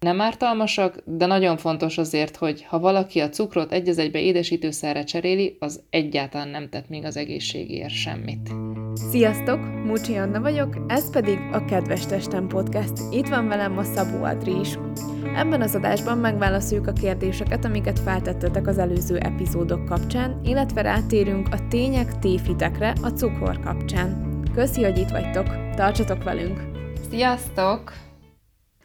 nem ártalmasak, de nagyon fontos azért, hogy ha valaki a cukrot egy az egybe édesítőszerre cseréli, az egyáltalán nem tett még az egészségéért semmit. Sziasztok! Mucsi Anna vagyok, ez pedig a Kedves Testem Podcast. Itt van velem a Szabó Adri is. Ebben az adásban megválaszoljuk a kérdéseket, amiket feltettetek az előző epizódok kapcsán, illetve rátérünk a tények tévhitekre a cukor kapcsán. Köszi, hogy itt vagytok! Tartsatok velünk! Sziasztok!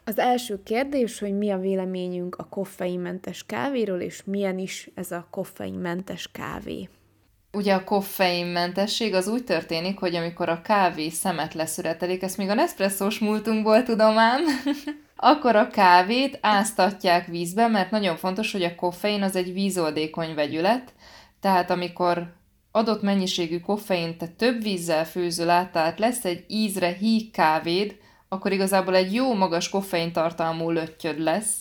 Az első kérdés, hogy mi a véleményünk a koffeinmentes kávéról, és milyen is ez a koffeinmentes kávé. Ugye a koffeinmentesség az úgy történik, hogy amikor a kávé szemet leszüretelik, ezt még a Nespresso-s múltunkból tudom ám, akkor a kávét áztatják vízbe, mert nagyon fontos, hogy a koffein az egy vízoldékony vegyület, tehát amikor adott mennyiségű koffein, tehát több vízzel főzöl át, tehát lesz egy ízre híg kávéd, akkor igazából egy jó magas koffein tartalmú löttyöd lesz,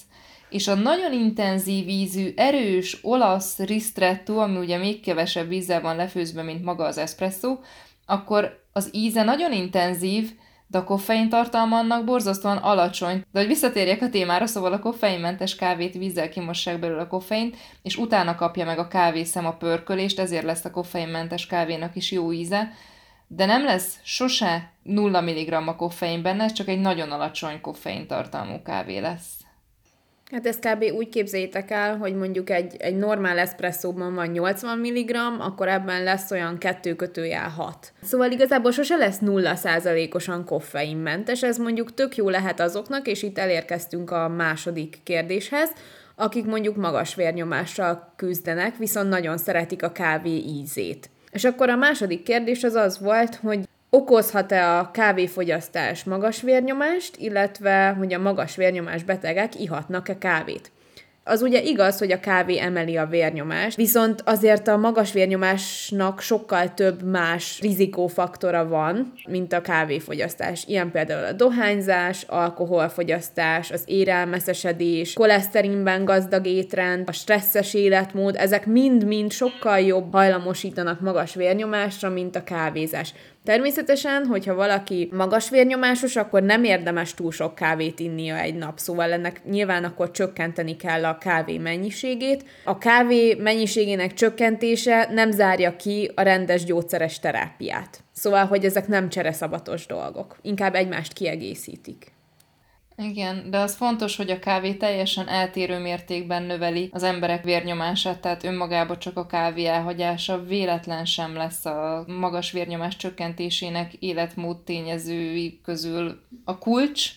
és a nagyon intenzív ízű, erős olasz ristretto, ami ugye még kevesebb vízzel van lefőzve, mint maga az espresso, akkor az íze nagyon intenzív, de a koffein tartalma annak borzasztóan alacsony. De hogy visszatérjek a témára, szóval a koffeinmentes kávét vízzel kimossák belőle a koffeint, és utána kapja meg a kávészem a pörkölést, ezért lesz a koffeinmentes kávénak is jó íze, de nem lesz sose 0 mg koffein benne, ez csak egy nagyon alacsony koffein tartalmú kávé lesz. Hát ezt kb. úgy képzeljétek el, hogy mondjuk egy, egy normál eszpresszóban van 80 mg, akkor ebben lesz olyan kettő kötőjel 6. Szóval igazából sose lesz 0%-osan koffeinmentes, ez mondjuk tök jó lehet azoknak, és itt elérkeztünk a második kérdéshez, akik mondjuk magas vérnyomással küzdenek, viszont nagyon szeretik a kávé ízét. És akkor a második kérdés az az volt, hogy okozhat-e a kávéfogyasztás magas vérnyomást, illetve hogy a magas vérnyomás betegek ihatnak-e kávét. Az ugye igaz, hogy a kávé emeli a vérnyomást, viszont azért a magas vérnyomásnak sokkal több más rizikófaktora van, mint a kávéfogyasztás. Ilyen például a dohányzás, alkoholfogyasztás, az érelmeszesedés, koleszterinben gazdag étrend, a stresszes életmód, ezek mind-mind sokkal jobb hajlamosítanak magas vérnyomásra, mint a kávézás. Természetesen, hogyha valaki magas vérnyomásos, akkor nem érdemes túl sok kávét innia egy nap, szóval ennek nyilván akkor csökkenteni kell a kávé mennyiségét. A kávé mennyiségének csökkentése nem zárja ki a rendes gyógyszeres terápiát. Szóval, hogy ezek nem csereszabatos dolgok, inkább egymást kiegészítik. Igen, de az fontos, hogy a kávé teljesen eltérő mértékben növeli az emberek vérnyomását, tehát önmagában csak a kávé elhagyása véletlen sem lesz a magas vérnyomás csökkentésének életmód tényezői közül a kulcs.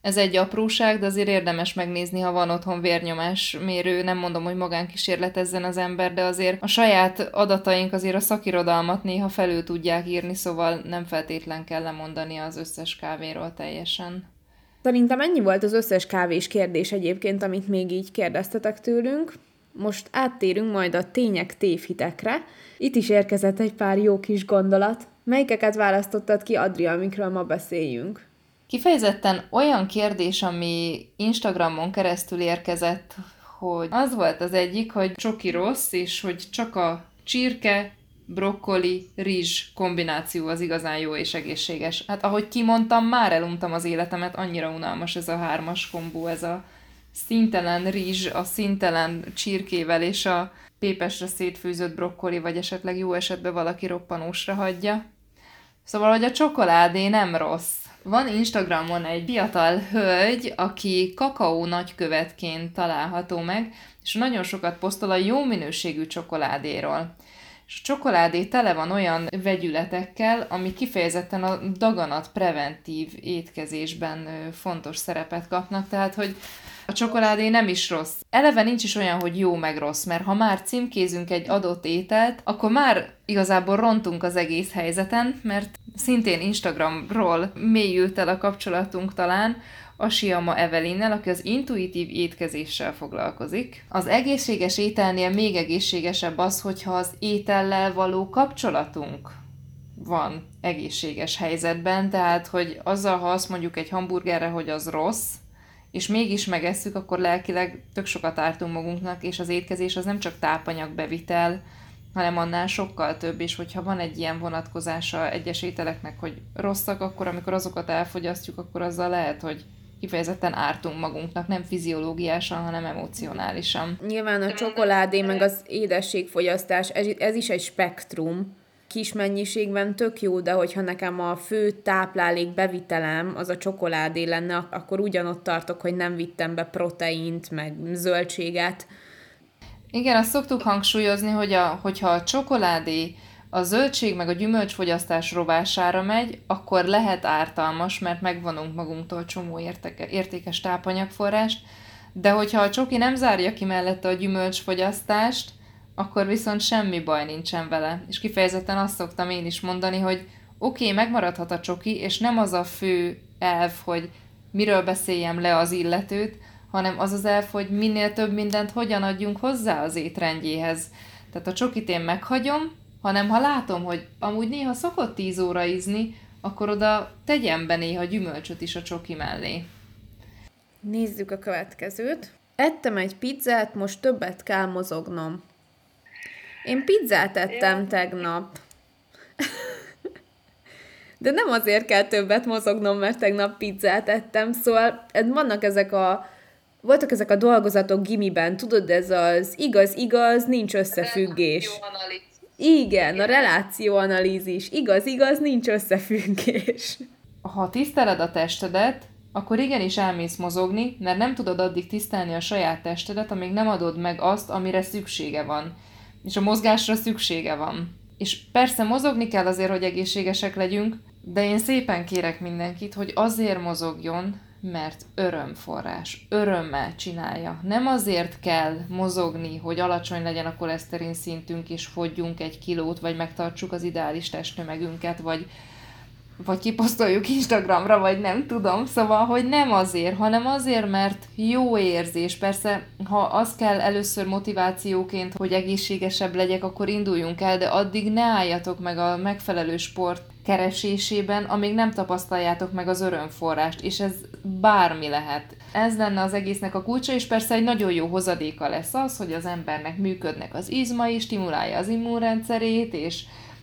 Ez egy apróság, de azért érdemes megnézni, ha van otthon vérnyomás mérő. Nem mondom, hogy magánkísérletezzen az ember, de azért a saját adataink azért a szakirodalmat néha felül tudják írni, szóval nem feltétlen kell lemondani az összes kávéról teljesen. Szerintem ennyi volt az összes kávés kérdés egyébként, amit még így kérdeztetek tőlünk. Most áttérünk majd a tények tévhitekre. Itt is érkezett egy pár jó kis gondolat. Melyikeket választottad ki, Adria, amikről ma beszéljünk? Kifejezetten olyan kérdés, ami Instagramon keresztül érkezett, hogy az volt az egyik, hogy csoki rossz, és hogy csak a csirke, brokkoli, rizs kombináció az igazán jó és egészséges. Hát ahogy kimondtam, már eluntam az életemet, annyira unalmas ez a hármas kombó, ez a szintelen rizs, a szintelen csirkével és a pépesre szétfűzött brokkoli, vagy esetleg jó esetben valaki roppanósra hagyja. Szóval, hogy a csokoládé nem rossz. Van Instagramon egy fiatal hölgy, aki kakaó nagykövetként található meg, és nagyon sokat posztol a jó minőségű csokoládéról és a csokoládé tele van olyan vegyületekkel, ami kifejezetten a daganat preventív étkezésben fontos szerepet kapnak, tehát hogy a csokoládé nem is rossz. Eleve nincs is olyan, hogy jó meg rossz, mert ha már címkézünk egy adott ételt, akkor már igazából rontunk az egész helyzeten, mert szintén Instagramról mélyült el a kapcsolatunk talán, Asiama Evelinnel, aki az intuitív étkezéssel foglalkozik. Az egészséges ételnél még egészségesebb az, hogyha az étellel való kapcsolatunk van egészséges helyzetben, tehát hogy azzal, ha azt mondjuk egy hamburgerre, hogy az rossz, és mégis megesszük, akkor lelkileg tök sokat ártunk magunknak, és az étkezés az nem csak tápanyagbevitel, hanem annál sokkal több, és hogyha van egy ilyen vonatkozása egyes ételeknek, hogy rosszak, akkor amikor azokat elfogyasztjuk, akkor azzal lehet, hogy kifejezetten ártunk magunknak, nem fiziológiásan, hanem emocionálisan. Nyilván a csokoládé meg az édességfogyasztás, ez, ez is egy spektrum. Kis mennyiségben tök jó, de hogyha nekem a fő táplálék bevitelem az a csokoládé lenne, akkor ugyanott tartok, hogy nem vittem be proteint, meg zöldséget. Igen, azt szoktuk hangsúlyozni, hogy a, hogyha a csokoládé a zöldség meg a gyümölcsfogyasztás rovására megy, akkor lehet ártalmas, mert megvonunk magunktól csomó érteke, értékes tápanyagforrást, de hogyha a csoki nem zárja ki mellette a gyümölcsfogyasztást, akkor viszont semmi baj nincsen vele. És kifejezetten azt szoktam én is mondani, hogy oké, okay, megmaradhat a csoki, és nem az a fő elv, hogy miről beszéljem le az illetőt, hanem az az elv, hogy minél több mindent hogyan adjunk hozzá az étrendjéhez. Tehát a csokit én meghagyom, hanem ha látom, hogy amúgy néha szokott 10 óra izni, akkor oda tegyem be néha gyümölcsöt is a csoki mellé. Nézzük a következőt. Ettem egy pizzát, most többet kell mozognom. Én pizzát ettem ja. tegnap. De nem azért kell többet mozognom, mert tegnap pizzát ettem, szóval vannak ezek a voltak ezek a dolgozatok gimiben, tudod, ez az igaz-igaz, nincs összefüggés. Igen, a relációanalízis. Igaz, igaz, nincs összefüggés. Ha tiszteled a testedet, akkor igenis elmész mozogni, mert nem tudod addig tisztelni a saját testedet, amíg nem adod meg azt, amire szüksége van. És a mozgásra szüksége van. És persze mozogni kell azért, hogy egészségesek legyünk, de én szépen kérek mindenkit, hogy azért mozogjon, mert örömforrás, örömmel csinálja. Nem azért kell mozogni, hogy alacsony legyen a koleszterin szintünk, és fogyjunk egy kilót, vagy megtartsuk az ideális testtömegünket, vagy, vagy kiposztoljuk Instagramra, vagy nem tudom. Szóval, hogy nem azért, hanem azért, mert jó érzés. Persze, ha az kell először motivációként, hogy egészségesebb legyek, akkor induljunk el, de addig ne álljatok meg a megfelelő sport keresésében, amíg nem tapasztaljátok meg az örömforrást, és ez bármi lehet. Ez lenne az egésznek a kulcsa, és persze egy nagyon jó hozadéka lesz az, hogy az embernek működnek az izmai, stimulálja az immunrendszerét, és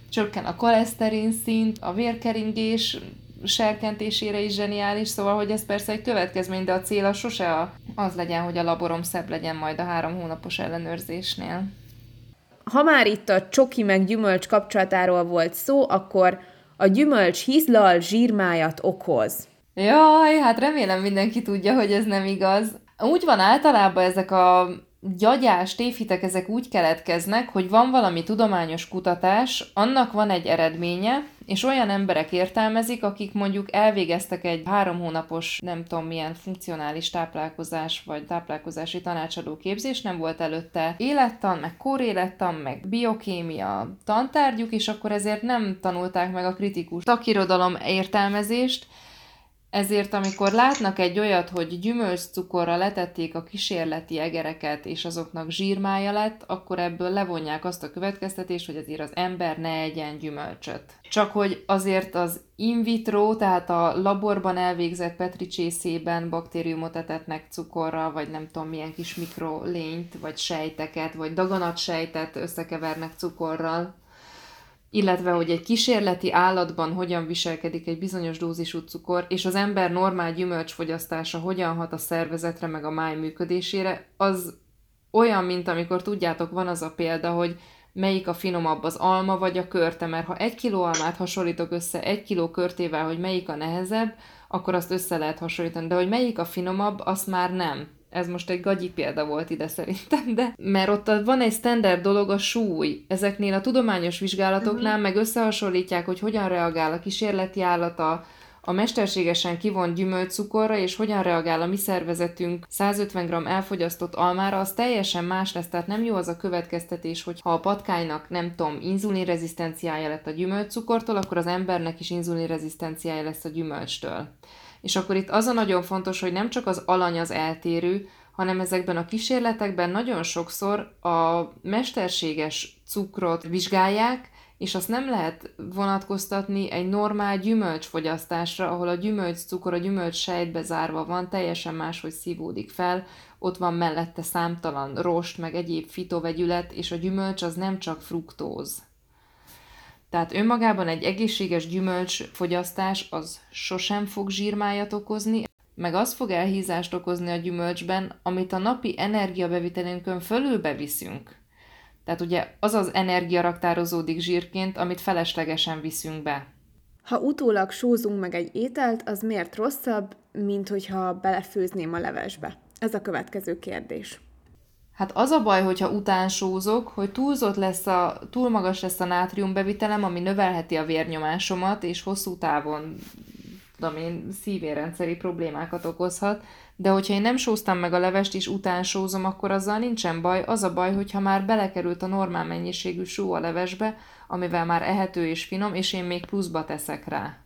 csökken a koleszterin szint, a vérkeringés serkentésére is zseniális, szóval, hogy ez persze egy következmény, de a cél sose az legyen, hogy a laborom szebb legyen majd a három hónapos ellenőrzésnél. Ha már itt a csoki meg gyümölcs kapcsolatáról volt szó, akkor a gyümölcs hízlal zsírmájat okoz. Jaj, hát remélem mindenki tudja, hogy ez nem igaz. Úgy van általában ezek a gyagyás tévhitek ezek úgy keletkeznek, hogy van valami tudományos kutatás, annak van egy eredménye, és olyan emberek értelmezik, akik mondjuk elvégeztek egy három hónapos, nem tudom milyen funkcionális táplálkozás vagy táplálkozási tanácsadó képzés, nem volt előtte élettan, meg kórélettan, meg biokémia tantárgyuk, és akkor ezért nem tanulták meg a kritikus takirodalom értelmezést, ezért, amikor látnak egy olyat, hogy gyümölcscukorra letették a kísérleti egereket, és azoknak zsírmája lett, akkor ebből levonják azt a következtetést, hogy azért az ember ne egyen gyümölcsöt. Csak hogy azért az in vitro, tehát a laborban elvégzett Petri csészében baktériumot etetnek cukorra, vagy nem tudom milyen kis mikrolényt, vagy sejteket, vagy daganatsejtet összekevernek cukorral, illetve hogy egy kísérleti állatban hogyan viselkedik egy bizonyos dózisú cukor, és az ember normál gyümölcsfogyasztása hogyan hat a szervezetre meg a máj működésére, az olyan, mint amikor tudjátok, van az a példa, hogy melyik a finomabb, az alma vagy a körte, mert ha egy kiló almát hasonlítok össze egy kiló körtével, hogy melyik a nehezebb, akkor azt össze lehet hasonlítani, de hogy melyik a finomabb, azt már nem ez most egy gagyi példa volt ide szerintem, de mert ott van egy standard dolog a súly. Ezeknél a tudományos vizsgálatoknál uh-huh. meg összehasonlítják, hogy hogyan reagál a kísérleti állat a, a mesterségesen kivont gyümölcscukorra, és hogyan reagál a mi szervezetünk 150 g elfogyasztott almára, az teljesen más lesz, tehát nem jó az a következtetés, hogy ha a patkánynak, nem tudom, inzulinrezisztenciája lett a gyümölcscukortól, akkor az embernek is inzulinrezisztenciája lesz a gyümölcstől. És akkor itt az a nagyon fontos, hogy nem csak az alany az eltérő, hanem ezekben a kísérletekben nagyon sokszor a mesterséges cukrot vizsgálják, és azt nem lehet vonatkoztatni egy normál gyümölcsfogyasztásra, ahol a gyümölcscukor a gyümölcs sejtbe zárva van, teljesen máshogy szívódik fel, ott van mellette számtalan rost, meg egyéb fitovegyület, és a gyümölcs az nem csak fruktóz. Tehát önmagában egy egészséges gyümölcs fogyasztás az sosem fog zsírmájat okozni, meg az fog elhízást okozni a gyümölcsben, amit a napi energiabevitelünkön fölül beviszünk. Tehát ugye az az energia raktározódik zsírként, amit feleslegesen viszünk be. Ha utólag sózunk meg egy ételt, az miért rosszabb, mint hogyha belefőzném a levesbe? Ez a következő kérdés. Hát az a baj, hogyha után sózok, hogy túlzott lesz a, túl magas lesz a nátriumbevitelem, ami növelheti a vérnyomásomat, és hosszú távon tudom én, szívérendszeri problémákat okozhat, de hogyha én nem sóztam meg a levest, és után sózom, akkor azzal nincsen baj. Az a baj, hogyha már belekerült a normál mennyiségű só a levesbe, amivel már ehető és finom, és én még pluszba teszek rá.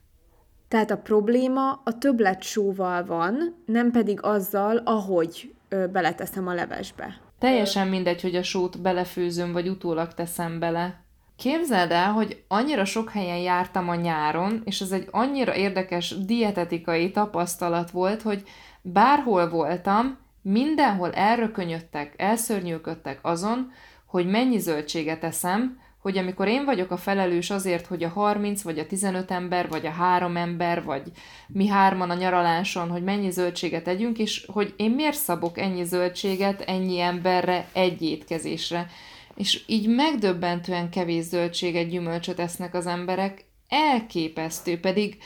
Tehát a probléma a többlet sóval van, nem pedig azzal, ahogy ö, beleteszem a levesbe. Teljesen mindegy, hogy a sót belefőzöm, vagy utólag teszem bele. Képzeld el, hogy annyira sok helyen jártam a nyáron, és ez egy annyira érdekes dietetikai tapasztalat volt, hogy bárhol voltam, mindenhol elrökönyödtek, elszörnyűködtek azon, hogy mennyi zöldséget eszem, hogy amikor én vagyok a felelős azért, hogy a 30, vagy a 15 ember, vagy a három ember, vagy mi hárman a nyaraláson, hogy mennyi zöldséget együnk, és hogy én miért szabok ennyi zöldséget ennyi emberre egy étkezésre. És így megdöbbentően kevés zöldséget, gyümölcsöt esznek az emberek, elképesztő, pedig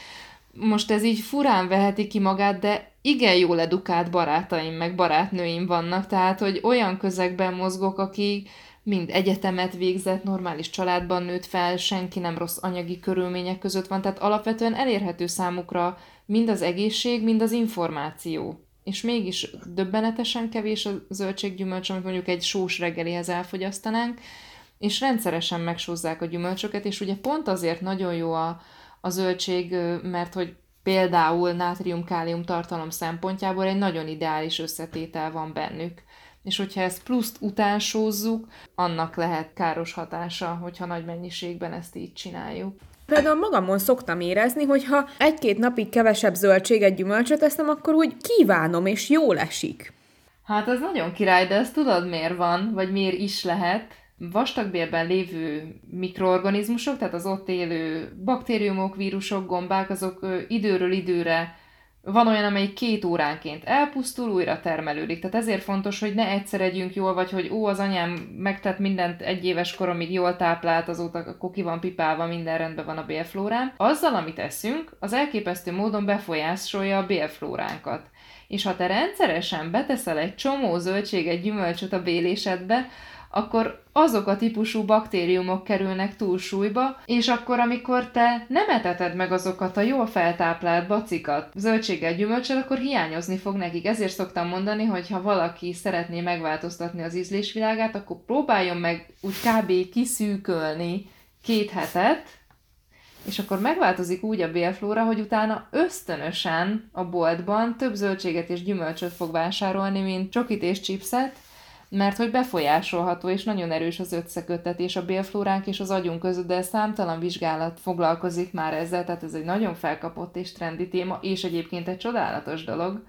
most ez így furán veheti ki magát, de igen jól edukált barátaim, meg barátnőim vannak, tehát, hogy olyan közegben mozgok, akik mind egyetemet végzett, normális családban nőtt fel, senki nem rossz anyagi körülmények között van, tehát alapvetően elérhető számukra mind az egészség, mind az információ. És mégis döbbenetesen kevés a zöldséggyümölcs, amit mondjuk egy sós reggelihez elfogyasztanánk, és rendszeresen megsózzák a gyümölcsöket, és ugye pont azért nagyon jó a, a zöldség, mert hogy például nátrium-kálium tartalom szempontjából egy nagyon ideális összetétel van bennük és hogyha ezt pluszt utánsózzuk, annak lehet káros hatása, hogyha nagy mennyiségben ezt így csináljuk. Például magamon szoktam érezni, hogy ha egy-két napig kevesebb zöldséget, gyümölcsöt eszem, akkor úgy kívánom, és jól esik. Hát ez nagyon király, de ezt tudod miért van, vagy miért is lehet? Vastagbélben lévő mikroorganizmusok, tehát az ott élő baktériumok, vírusok, gombák, azok időről időre van olyan, amelyik két óránként elpusztul, újra termelődik. Tehát ezért fontos, hogy ne egyszer együnk jól, vagy hogy ó, az anyám megtett mindent egy éves koromig jól táplált, azóta akkor ki van pipálva, minden rendben van a bélflórán. Azzal, amit eszünk, az elképesztő módon befolyásolja a bélflóránkat. És ha te rendszeresen beteszel egy csomó zöldséget, gyümölcsöt a bélésedbe, akkor azok a típusú baktériumok kerülnek túlsúlyba, és akkor, amikor te nem eteted meg azokat a jól feltáplált bacikat, zöldséggel, gyümölcsel, akkor hiányozni fog nekik. Ezért szoktam mondani, hogy ha valaki szeretné megváltoztatni az ízlésvilágát, akkor próbáljon meg úgy kb. kiszűkölni két hetet, és akkor megváltozik úgy a bélflóra, hogy utána ösztönösen a boltban több zöldséget és gyümölcsöt fog vásárolni, mint csokit és chipset, mert hogy befolyásolható és nagyon erős az összeköttetés a bélflóránk és az agyunk között, de számtalan vizsgálat foglalkozik már ezzel, tehát ez egy nagyon felkapott és trendi téma, és egyébként egy csodálatos dolog,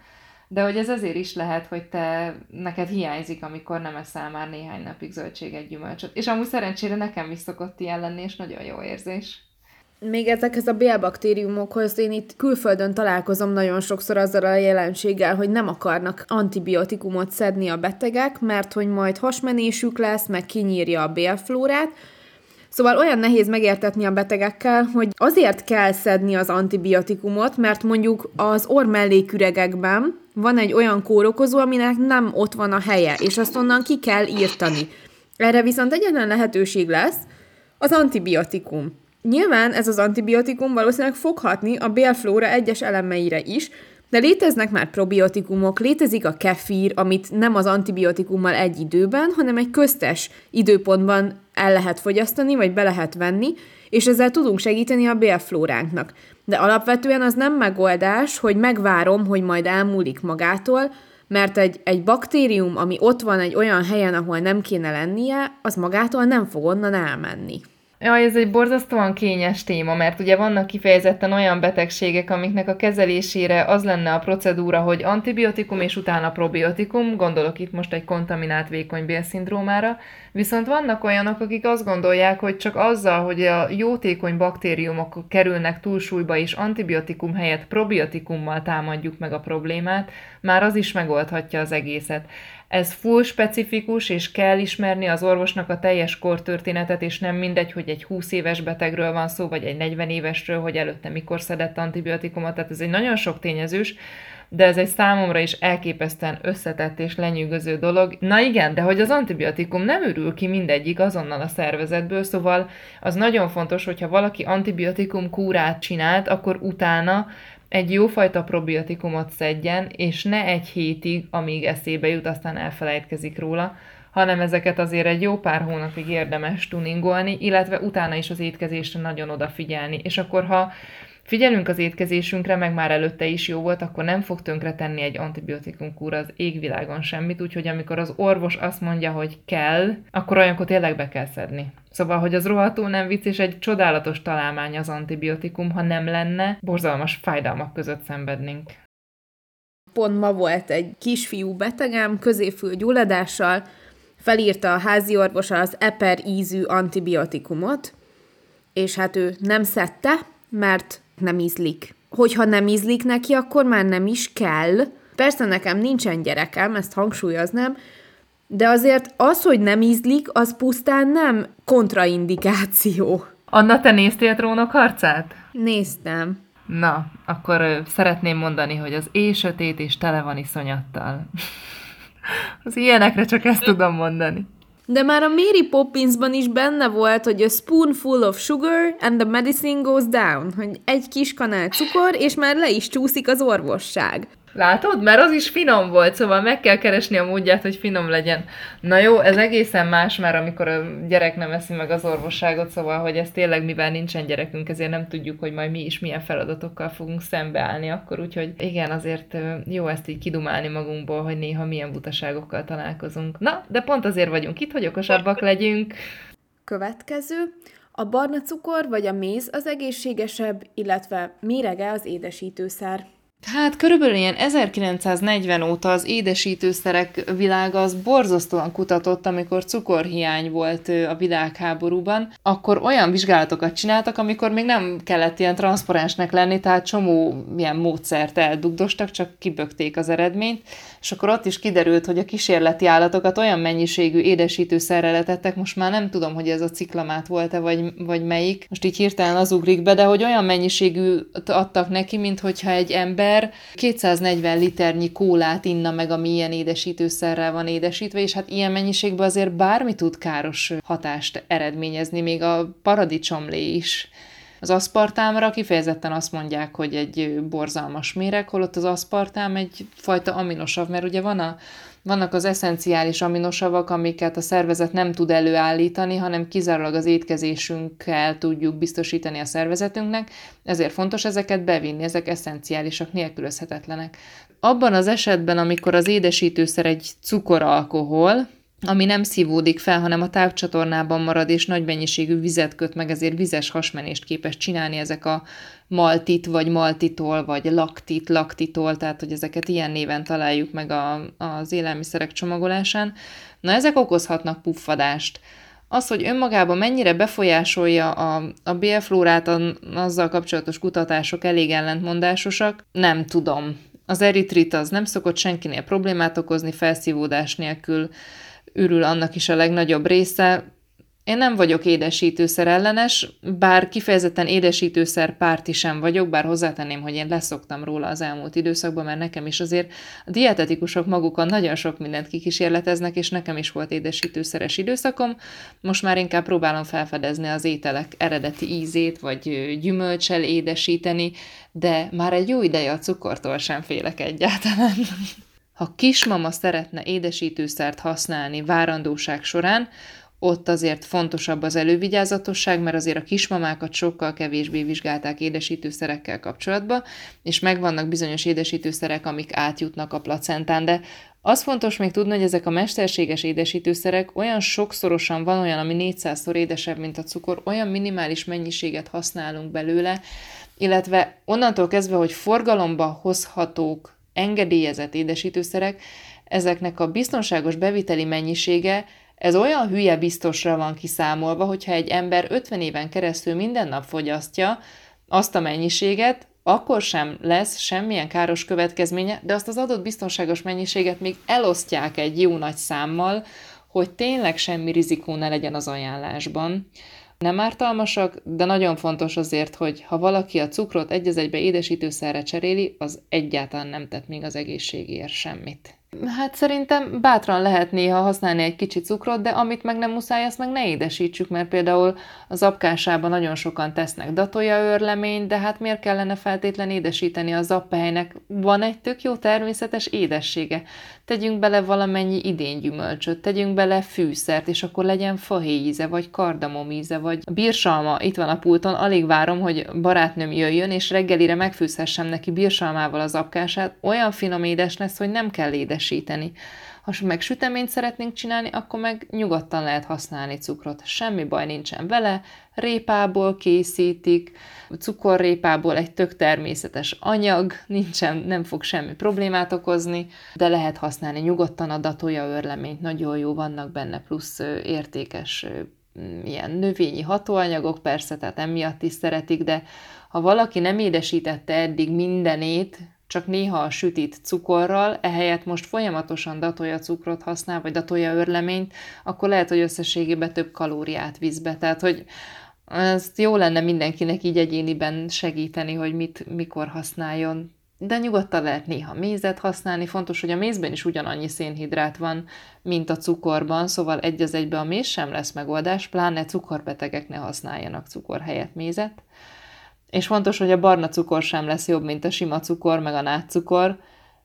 de hogy ez azért is lehet, hogy te neked hiányzik, amikor nem eszel már néhány napig zöldséget, gyümölcsöt. És amúgy szerencsére nekem is szokott ilyen lenni, és nagyon jó érzés még ezekhez a bélbaktériumokhoz én itt külföldön találkozom nagyon sokszor azzal a jelenséggel, hogy nem akarnak antibiotikumot szedni a betegek, mert hogy majd hasmenésük lesz, meg kinyírja a bélflórát, Szóval olyan nehéz megértetni a betegekkel, hogy azért kell szedni az antibiotikumot, mert mondjuk az orr melléküregekben van egy olyan kórokozó, aminek nem ott van a helye, és azt onnan ki kell írtani. Erre viszont egyetlen lehetőség lesz az antibiotikum. Nyilván ez az antibiotikum valószínűleg foghatni a bélflóra egyes elemeire is, de léteznek már probiotikumok, létezik a kefír, amit nem az antibiotikummal egy időben, hanem egy köztes időpontban el lehet fogyasztani, vagy be lehet venni, és ezzel tudunk segíteni a bélflóránknak. De alapvetően az nem megoldás, hogy megvárom, hogy majd elmúlik magától, mert egy, egy baktérium, ami ott van egy olyan helyen, ahol nem kéne lennie, az magától nem fog onnan elmenni. Jaj, ez egy borzasztóan kényes téma, mert ugye vannak kifejezetten olyan betegségek, amiknek a kezelésére az lenne a procedúra, hogy antibiotikum és utána probiotikum, gondolok itt most egy kontaminált vékony bélszindrómára, viszont vannak olyanok, akik azt gondolják, hogy csak azzal, hogy a jótékony baktériumok kerülnek túlsúlyba és antibiotikum helyett probiotikummal támadjuk meg a problémát, már az is megoldhatja az egészet. Ez full specifikus, és kell ismerni az orvosnak a teljes kortörténetet, és nem mindegy, hogy egy 20 éves betegről van szó, vagy egy 40 évesről, hogy előtte mikor szedett antibiotikumot, tehát ez egy nagyon sok tényezős, de ez egy számomra is elképesztően összetett és lenyűgöző dolog. Na igen, de hogy az antibiotikum nem ürül ki mindegyik azonnal a szervezetből, szóval az nagyon fontos, hogyha valaki antibiotikum kúrát csinált, akkor utána egy jófajta probiotikumot szedjen, és ne egy hétig, amíg eszébe jut, aztán elfelejtkezik róla, hanem ezeket azért egy jó pár hónapig érdemes tuningolni, illetve utána is az étkezésre nagyon odafigyelni. És akkor, ha figyelünk az étkezésünkre, meg már előtte is jó volt, akkor nem fog tönkretenni egy antibiotikum kúra az égvilágon semmit, úgyhogy amikor az orvos azt mondja, hogy kell, akkor olyankor tényleg be kell szedni. Szóval, hogy az rohadtul nem vicc, és egy csodálatos találmány az antibiotikum, ha nem lenne, borzalmas fájdalmak között szenvednénk. Pont ma volt egy kisfiú betegem, középfül gyulladással, felírta a házi orvosa az eper ízű antibiotikumot, és hát ő nem szedte, mert nem ízlik. Hogyha nem ízlik neki, akkor már nem is kell. Persze nekem nincsen gyerekem, ezt hangsúlyoznám, de azért az, hogy nem ízlik, az pusztán nem kontraindikáció. Anna, te néztél trónok harcát? Néztem. Na, akkor szeretném mondani, hogy az éj sötét és tele van iszonyattal. az ilyenekre csak ezt tudom mondani. De már a Mary Poppinsban is benne volt, hogy a spoonful of sugar and the medicine goes down, hogy egy kis kanál cukor, és már le is csúszik az orvosság. Látod? Mert az is finom volt, szóval meg kell keresni a módját, hogy finom legyen. Na jó, ez egészen más már, amikor a gyerek nem eszi meg az orvosságot, szóval, hogy ez tényleg, mivel nincsen gyerekünk, ezért nem tudjuk, hogy majd mi is milyen feladatokkal fogunk szembeállni akkor, úgyhogy igen, azért jó ezt így kidumálni magunkból, hogy néha milyen butaságokkal találkozunk. Na, de pont azért vagyunk itt, hogy okosabbak legyünk. Következő. A barna cukor vagy a méz az egészségesebb, illetve mérege az édesítőszer. Hát körülbelül ilyen 1940 óta az édesítőszerek világa az borzasztóan kutatott, amikor cukorhiány volt a világháborúban, akkor olyan vizsgálatokat csináltak, amikor még nem kellett ilyen transzparensnek lenni, tehát csomó ilyen módszert eldugdostak, csak kibökték az eredményt, és akkor ott is kiderült, hogy a kísérleti állatokat olyan mennyiségű édesítőszerre letettek, most már nem tudom, hogy ez a ciklamát volt-e, vagy, vagy melyik, most így hirtelen az ugrik be, de hogy olyan mennyiségű adtak neki, mint hogyha egy ember 240 liternyi kólát inna meg, ami ilyen édesítőszerrel van édesítve, és hát ilyen mennyiségben azért bármi tud káros hatást eredményezni, még a paradicsomlé is. Az aszpartámra kifejezetten azt mondják, hogy egy borzalmas méreg, holott az aszpartám egy fajta aminosav, mert ugye van a, vannak az eszenciális aminosavak, amiket a szervezet nem tud előállítani, hanem kizárólag az étkezésünkkel tudjuk biztosítani a szervezetünknek, ezért fontos ezeket bevinni, ezek eszenciálisak, nélkülözhetetlenek. Abban az esetben, amikor az édesítőszer egy cukoralkohol, ami nem szívódik fel, hanem a tápcsatornában marad, és nagy mennyiségű vizet köt meg, ezért vizes hasmenést képes csinálni ezek a maltit, vagy maltitol, vagy laktit, laktitol, tehát hogy ezeket ilyen néven találjuk meg a, az élelmiszerek csomagolásán. Na, ezek okozhatnak puffadást. Az, hogy önmagában mennyire befolyásolja a, a bélflórát, a, azzal kapcsolatos kutatások elég ellentmondásosak, nem tudom. Az eritrit az nem szokott senkinél problémát okozni felszívódás nélkül, ürül annak is a legnagyobb része. Én nem vagyok édesítőszer ellenes, bár kifejezetten édesítőszer párti sem vagyok, bár hozzátenném, hogy én leszoktam róla az elmúlt időszakban, mert nekem is azért a dietetikusok magukon nagyon sok mindent kikísérleteznek, és nekem is volt édesítőszeres időszakom. Most már inkább próbálom felfedezni az ételek eredeti ízét, vagy gyümölcsel édesíteni, de már egy jó ideje a cukortól sem félek egyáltalán. Ha kismama szeretne édesítőszert használni várandóság során, ott azért fontosabb az elővigyázatosság, mert azért a kismamákat sokkal kevésbé vizsgálták édesítőszerekkel kapcsolatban, és megvannak bizonyos édesítőszerek, amik átjutnak a placentán, de Az fontos még tudni, hogy ezek a mesterséges édesítőszerek olyan sokszorosan van olyan, ami 400-szor édesebb, mint a cukor, olyan minimális mennyiséget használunk belőle, illetve onnantól kezdve, hogy forgalomba hozhatók engedélyezett édesítőszerek, ezeknek a biztonságos beviteli mennyisége, ez olyan hülye biztosra van kiszámolva, hogyha egy ember 50 éven keresztül minden nap fogyasztja azt a mennyiséget, akkor sem lesz semmilyen káros következménye, de azt az adott biztonságos mennyiséget még elosztják egy jó nagy számmal, hogy tényleg semmi rizikó ne legyen az ajánlásban. Nem ártalmasak, de nagyon fontos azért, hogy ha valaki a cukrot egy egybe édesítőszerre cseréli, az egyáltalán nem tett még az egészségért semmit. Hát szerintem bátran lehet néha használni egy kicsit cukrot, de amit meg nem muszáj, azt meg ne édesítsük, mert például az apkásában nagyon sokan tesznek datolja őrleményt, de hát miért kellene feltétlen édesíteni az appehelynek? Van egy tök jó természetes édessége. Tegyünk bele valamennyi idénygyümölcsöt, tegyünk bele fűszert, és akkor legyen fahéjíze, vagy kardamomíze, vagy birsalma. Itt van a pulton, alig várom, hogy barátnőm jöjjön, és reggelire megfűzhessem neki birsalmával az apkását. Olyan finom édes lesz, hogy nem kell édes édesíteni. Ha meg süteményt szeretnénk csinálni, akkor meg nyugodtan lehet használni cukrot. Semmi baj nincsen vele, répából készítik, cukorrépából egy tök természetes anyag, nincsen, nem fog semmi problémát okozni, de lehet használni nyugodtan a datója örleményt, nagyon jó, vannak benne plusz értékes ilyen növényi hatóanyagok, persze, tehát emiatt is szeretik, de ha valaki nem édesítette eddig mindenét, csak néha a sütit cukorral, ehelyett most folyamatosan datolja cukrot használ, vagy datolja örleményt, akkor lehet, hogy összességében több kalóriát visz be. Tehát, hogy ezt jó lenne mindenkinek így egyéniben segíteni, hogy mit, mikor használjon. De nyugodtan lehet néha mézet használni, fontos, hogy a mézben is ugyanannyi szénhidrát van, mint a cukorban, szóval egy az egybe a méz sem lesz megoldás, pláne cukorbetegek ne használjanak cukor helyett mézet. És fontos, hogy a barna cukor sem lesz jobb, mint a sima cukor, meg a nátszukor,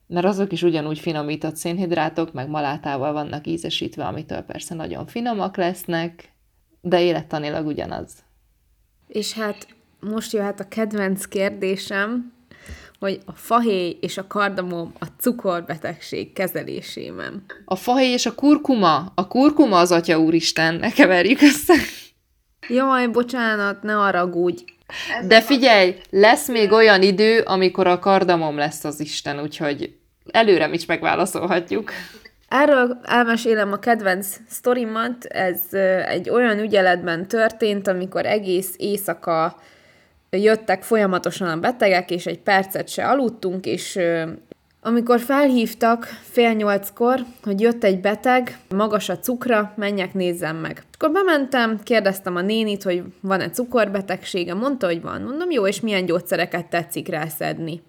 mert azok is ugyanúgy finomított szénhidrátok, meg malátával vannak ízesítve, amitől persze nagyon finomak lesznek, de élettanilag ugyanaz. És hát most jöhet a kedvenc kérdésem, hogy a fahéj és a kardamom a cukorbetegség kezelésében. A fahéj és a kurkuma? A kurkuma az atya úristen, ne keverjük össze. Jaj, bocsánat, ne De figyelj, lesz még olyan idő, amikor a kardamom lesz az Isten, úgyhogy előre is megválaszolhatjuk. Erről elmesélem a kedvenc sztorimat. Ez egy olyan ügyeletben történt, amikor egész éjszaka jöttek folyamatosan a betegek, és egy percet se aludtunk, és amikor felhívtak fél nyolckor, hogy jött egy beteg, magas a cukra, menjek, nézzem meg. Akkor bementem, kérdeztem a nénit, hogy van-e cukorbetegsége, mondta, hogy van. Mondom, jó, és milyen gyógyszereket tetszik rá szedni.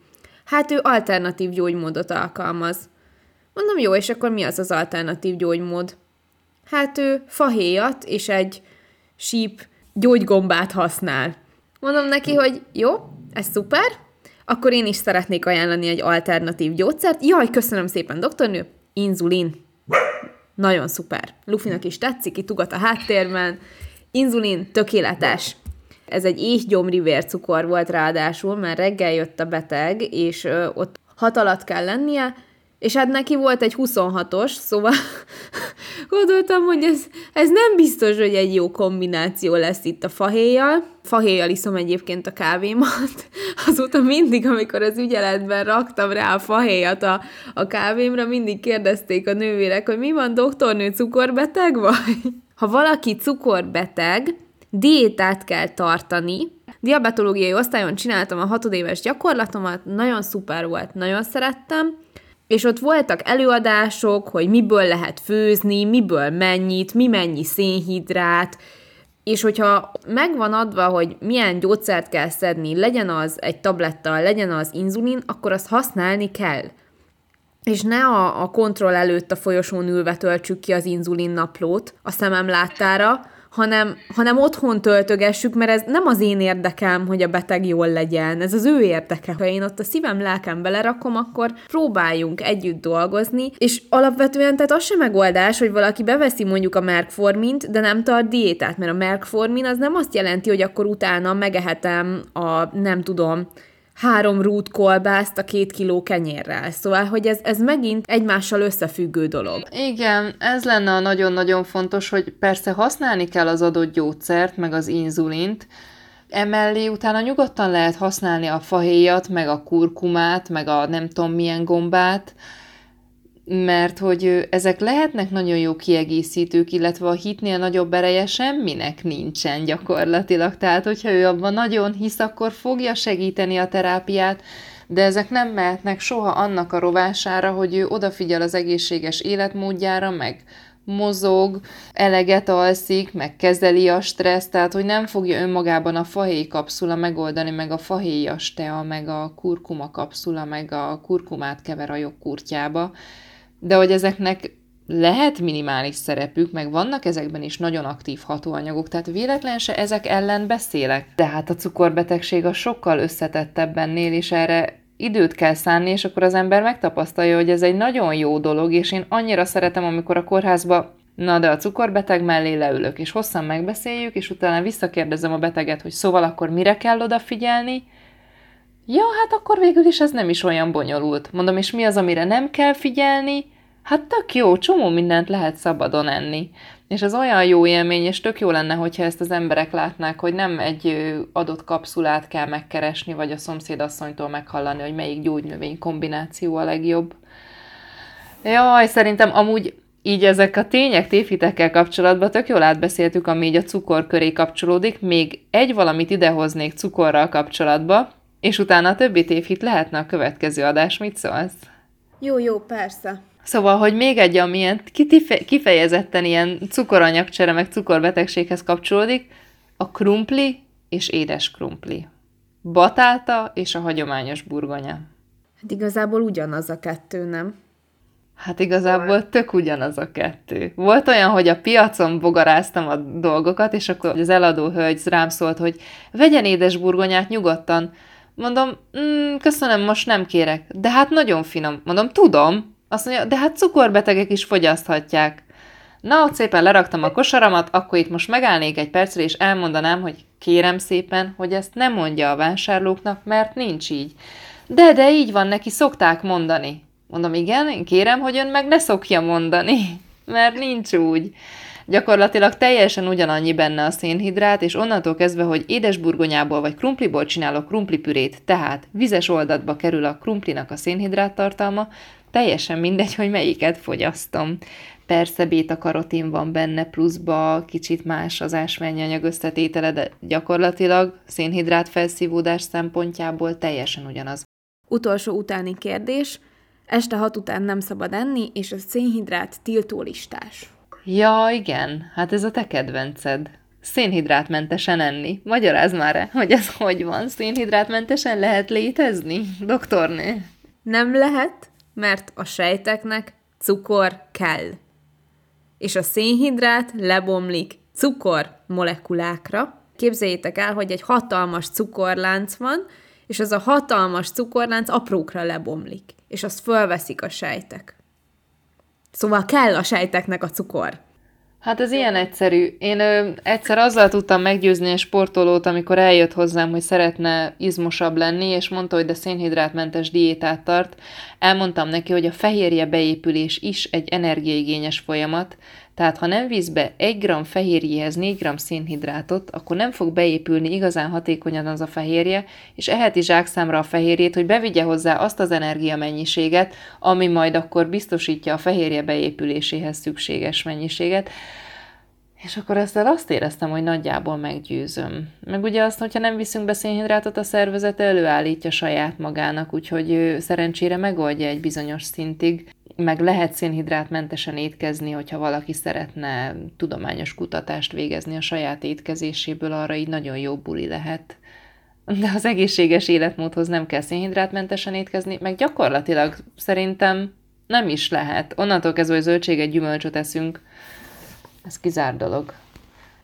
Hát ő alternatív gyógymódot alkalmaz. Mondom, jó, és akkor mi az az alternatív gyógymód? Hát ő fahéjat és egy síp gyógygombát használ. Mondom neki, hogy jó, ez szuper, akkor én is szeretnék ajánlani egy alternatív gyógyszert. Jaj, köszönöm szépen, doktornő, inzulin. Nagyon szuper. Lufinak is tetszik, itt ugat a háttérben. Inzulin, tökéletes. Ez egy éhgyomri vércukor volt ráadásul, mert reggel jött a beteg, és ott hat alatt kell lennie, és hát neki volt egy 26-os, szóval gondoltam, hogy ez, ez nem biztos, hogy egy jó kombináció lesz itt a fahéjjal. Fahéjjal iszom egyébként a kávémat. Azóta mindig, amikor az ügyeletben raktam rá a fahéjat a, a kávémra, mindig kérdezték a nővérek, hogy mi van, doktornő, cukorbeteg vagy? Ha valaki cukorbeteg, diétát kell tartani, diabetológiai osztályon csináltam a hatodéves gyakorlatomat, nagyon szuper volt, nagyon szerettem, és ott voltak előadások, hogy miből lehet főzni, miből mennyit, mi mennyi szénhidrát, és hogyha megvan adva, hogy milyen gyógyszert kell szedni, legyen az egy tabletta, legyen az inzulin, akkor azt használni kell. És ne a, a kontroll előtt a folyosón ülve töltsük ki az inzulin naplót a szemem láttára, hanem, hanem otthon töltögessük, mert ez nem az én érdekem, hogy a beteg jól legyen, ez az ő érdeke. Ha én ott a szívem, lelkem belerakom, akkor próbáljunk együtt dolgozni, és alapvetően tehát az sem megoldás, hogy valaki beveszi mondjuk a merkformint, de nem tart diétát, mert a merkformin az nem azt jelenti, hogy akkor utána megehetem a, nem tudom, három rút kolbászt a két kiló kenyérrel. Szóval, hogy ez, ez megint egymással összefüggő dolog. Igen, ez lenne a nagyon-nagyon fontos, hogy persze használni kell az adott gyógyszert, meg az inzulint, Emellé utána nyugodtan lehet használni a fahéjat, meg a kurkumát, meg a nem tudom milyen gombát, mert hogy ezek lehetnek nagyon jó kiegészítők, illetve a hitnél nagyobb ereje semminek nincsen gyakorlatilag. Tehát, hogyha ő abban nagyon hisz, akkor fogja segíteni a terápiát, de ezek nem mehetnek soha annak a rovására, hogy ő odafigyel az egészséges életmódjára, meg mozog, eleget alszik, meg kezeli a stressz, tehát hogy nem fogja önmagában a fahéj kapszula megoldani, meg a fahéjas tea, meg a kurkuma kapszula, meg a kurkumát kever a jogkurtjába, de hogy ezeknek lehet minimális szerepük, meg vannak ezekben is nagyon aktív hatóanyagok, tehát véletlen se ezek ellen beszélek. De hát a cukorbetegség a sokkal összetettebb ennél, és erre időt kell szánni, és akkor az ember megtapasztalja, hogy ez egy nagyon jó dolog, és én annyira szeretem, amikor a kórházba Na, de a cukorbeteg mellé leülök, és hosszan megbeszéljük, és utána visszakérdezem a beteget, hogy szóval akkor mire kell odafigyelni, Ja, hát akkor végül is ez nem is olyan bonyolult. Mondom, és mi az, amire nem kell figyelni? Hát tök jó, csomó mindent lehet szabadon enni. És ez olyan jó élmény, és tök jó lenne, hogyha ezt az emberek látnák, hogy nem egy adott kapszulát kell megkeresni, vagy a szomszédasszonytól meghallani, hogy melyik gyógynövény kombináció a legjobb. Jaj, szerintem amúgy így ezek a tények, tévhitekkel kapcsolatban tök jól átbeszéltük, ami így a cukor köré kapcsolódik. Még egy valamit idehoznék cukorral kapcsolatba, és utána a többi tévhit lehetne a következő adás. Mit szólsz? Jó, jó, persze. Szóval, hogy még egy, ami ilyen kifejezetten ilyen cukoranyagcsere, meg cukorbetegséghez kapcsolódik, a krumpli és édes krumpli. Batáta és a hagyományos burgonya. Hát igazából ugyanaz a kettő, nem? Hát igazából tök ugyanaz a kettő. Volt olyan, hogy a piacon bogaráztam a dolgokat, és akkor az eladó hölgy rám szólt, hogy vegyen édes burgonyát nyugodtan. Mondom, mm, köszönöm, most nem kérek. De hát nagyon finom. Mondom, tudom. Azt mondja, de hát cukorbetegek is fogyaszthatják. Na, ott szépen leraktam a kosaramat, akkor itt most megállnék egy percre, és elmondanám, hogy kérem szépen, hogy ezt nem mondja a vásárlóknak, mert nincs így. De, de így van, neki szokták mondani. Mondom, igen, én kérem, hogy ön meg ne szokja mondani, mert nincs úgy. Gyakorlatilag teljesen ugyanannyi benne a szénhidrát, és onnantól kezdve, hogy édesburgonyából vagy krumpliból csinálok krumplipürét, tehát vizes oldatba kerül a krumplinak a szénhidrát tartalma, teljesen mindegy, hogy melyiket fogyasztom. Persze béta-karotin van benne pluszba, kicsit más az ásványanyag összetétele, de gyakorlatilag szénhidrát felszívódás szempontjából teljesen ugyanaz. Utolsó utáni kérdés. Este hat után nem szabad enni, és a szénhidrát tiltólistás. Ja, igen, hát ez a te kedvenced. Szénhidrátmentesen enni. Magyarázd már hogy ez hogy van? Szénhidrátmentesen lehet létezni, doktorné? Nem lehet, mert a sejteknek cukor kell. És a szénhidrát lebomlik cukor molekulákra. Képzeljétek el, hogy egy hatalmas cukorlánc van, és az a hatalmas cukorlánc aprókra lebomlik, és azt fölveszik a sejtek. Szóval kell a sejteknek a cukor. Hát ez ilyen egyszerű. Én ö, egyszer azzal tudtam meggyőzni egy sportolót, amikor eljött hozzám, hogy szeretne izmosabb lenni, és mondta, hogy de szénhidrátmentes diétát tart. Elmondtam neki, hogy a fehérje beépülés is egy energiaigényes folyamat, tehát ha nem víz be 1 g fehérjéhez 4 g szénhidrátot, akkor nem fog beépülni igazán hatékonyan az a fehérje, és eheti zsákszámra a fehérjét, hogy bevigye hozzá azt az energiamennyiséget, ami majd akkor biztosítja a fehérje beépüléséhez szükséges mennyiséget. És akkor ezzel azt éreztem, hogy nagyjából meggyőzöm. Meg ugye azt, hogyha nem viszünk be szénhidrátot, a szervezet előállítja saját magának, úgyhogy szerencsére megoldja egy bizonyos szintig meg lehet szénhidrátmentesen étkezni, hogyha valaki szeretne tudományos kutatást végezni a saját étkezéséből, arra így nagyon jó buli lehet. De az egészséges életmódhoz nem kell szénhidrátmentesen étkezni, meg gyakorlatilag szerintem nem is lehet. Onnantól kezdve, hogy zöldséget, gyümölcsöt eszünk, ez kizár dolog.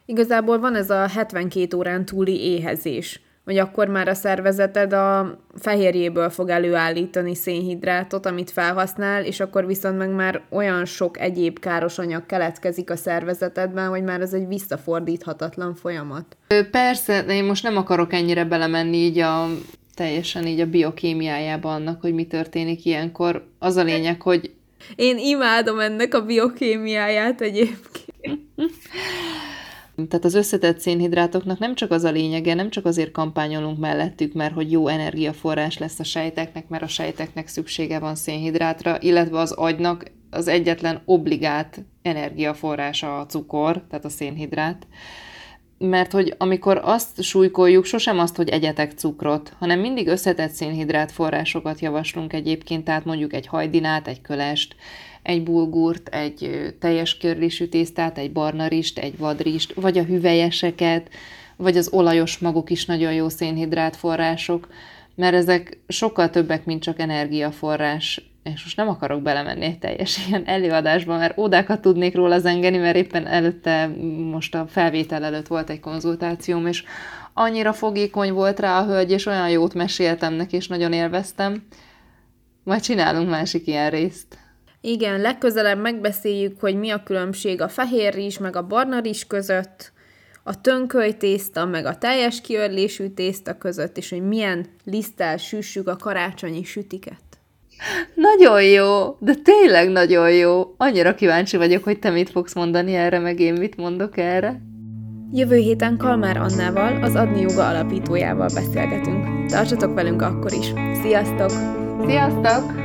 Igazából van ez a 72 órán túli éhezés hogy akkor már a szervezeted a fehérjéből fog előállítani szénhidrátot, amit felhasznál, és akkor viszont meg már olyan sok egyéb káros anyag keletkezik a szervezetedben, hogy már ez egy visszafordíthatatlan folyamat. Persze, de én most nem akarok ennyire belemenni így a teljesen így a biokémiájában annak, hogy mi történik ilyenkor. Az a lényeg, hogy... Én imádom ennek a biokémiáját egyébként. Tehát az összetett szénhidrátoknak nem csak az a lényege, nem csak azért kampányolunk mellettük, mert hogy jó energiaforrás lesz a sejteknek, mert a sejteknek szüksége van szénhidrátra, illetve az agynak az egyetlen obligát energiaforrása a cukor, tehát a szénhidrát. Mert hogy amikor azt súlykoljuk, sosem azt, hogy egyetek cukrot, hanem mindig összetett szénhidrát forrásokat javaslunk egyébként, tehát mondjuk egy hajdinát, egy kölest, egy bulgurt, egy teljes körlésű tésztát, egy barnarist, egy vadrist, vagy a hüvelyeseket, vagy az olajos magok is nagyon jó szénhidrát források, mert ezek sokkal többek, mint csak energiaforrás és most nem akarok belemenni egy teljes ilyen előadásba, mert ódákat tudnék róla zengeni, mert éppen előtte, most a felvétel előtt volt egy konzultációm, és annyira fogékony volt rá a hölgy, és olyan jót meséltem neki, és nagyon élveztem. Majd csinálunk másik ilyen részt. Igen, legközelebb megbeszéljük, hogy mi a különbség a fehér rizs meg a barna rizs között, a tönköly tészta meg a teljes kiörlésű tészta között, és hogy milyen liszttel süssük a karácsonyi sütiket. Nagyon jó, de tényleg nagyon jó. Annyira kíváncsi vagyok, hogy te mit fogsz mondani erre, meg én mit mondok erre. Jövő héten Kalmár Annával, az Adni Joga alapítójával beszélgetünk. Tartsatok velünk akkor is. Sziasztok! Sziasztok!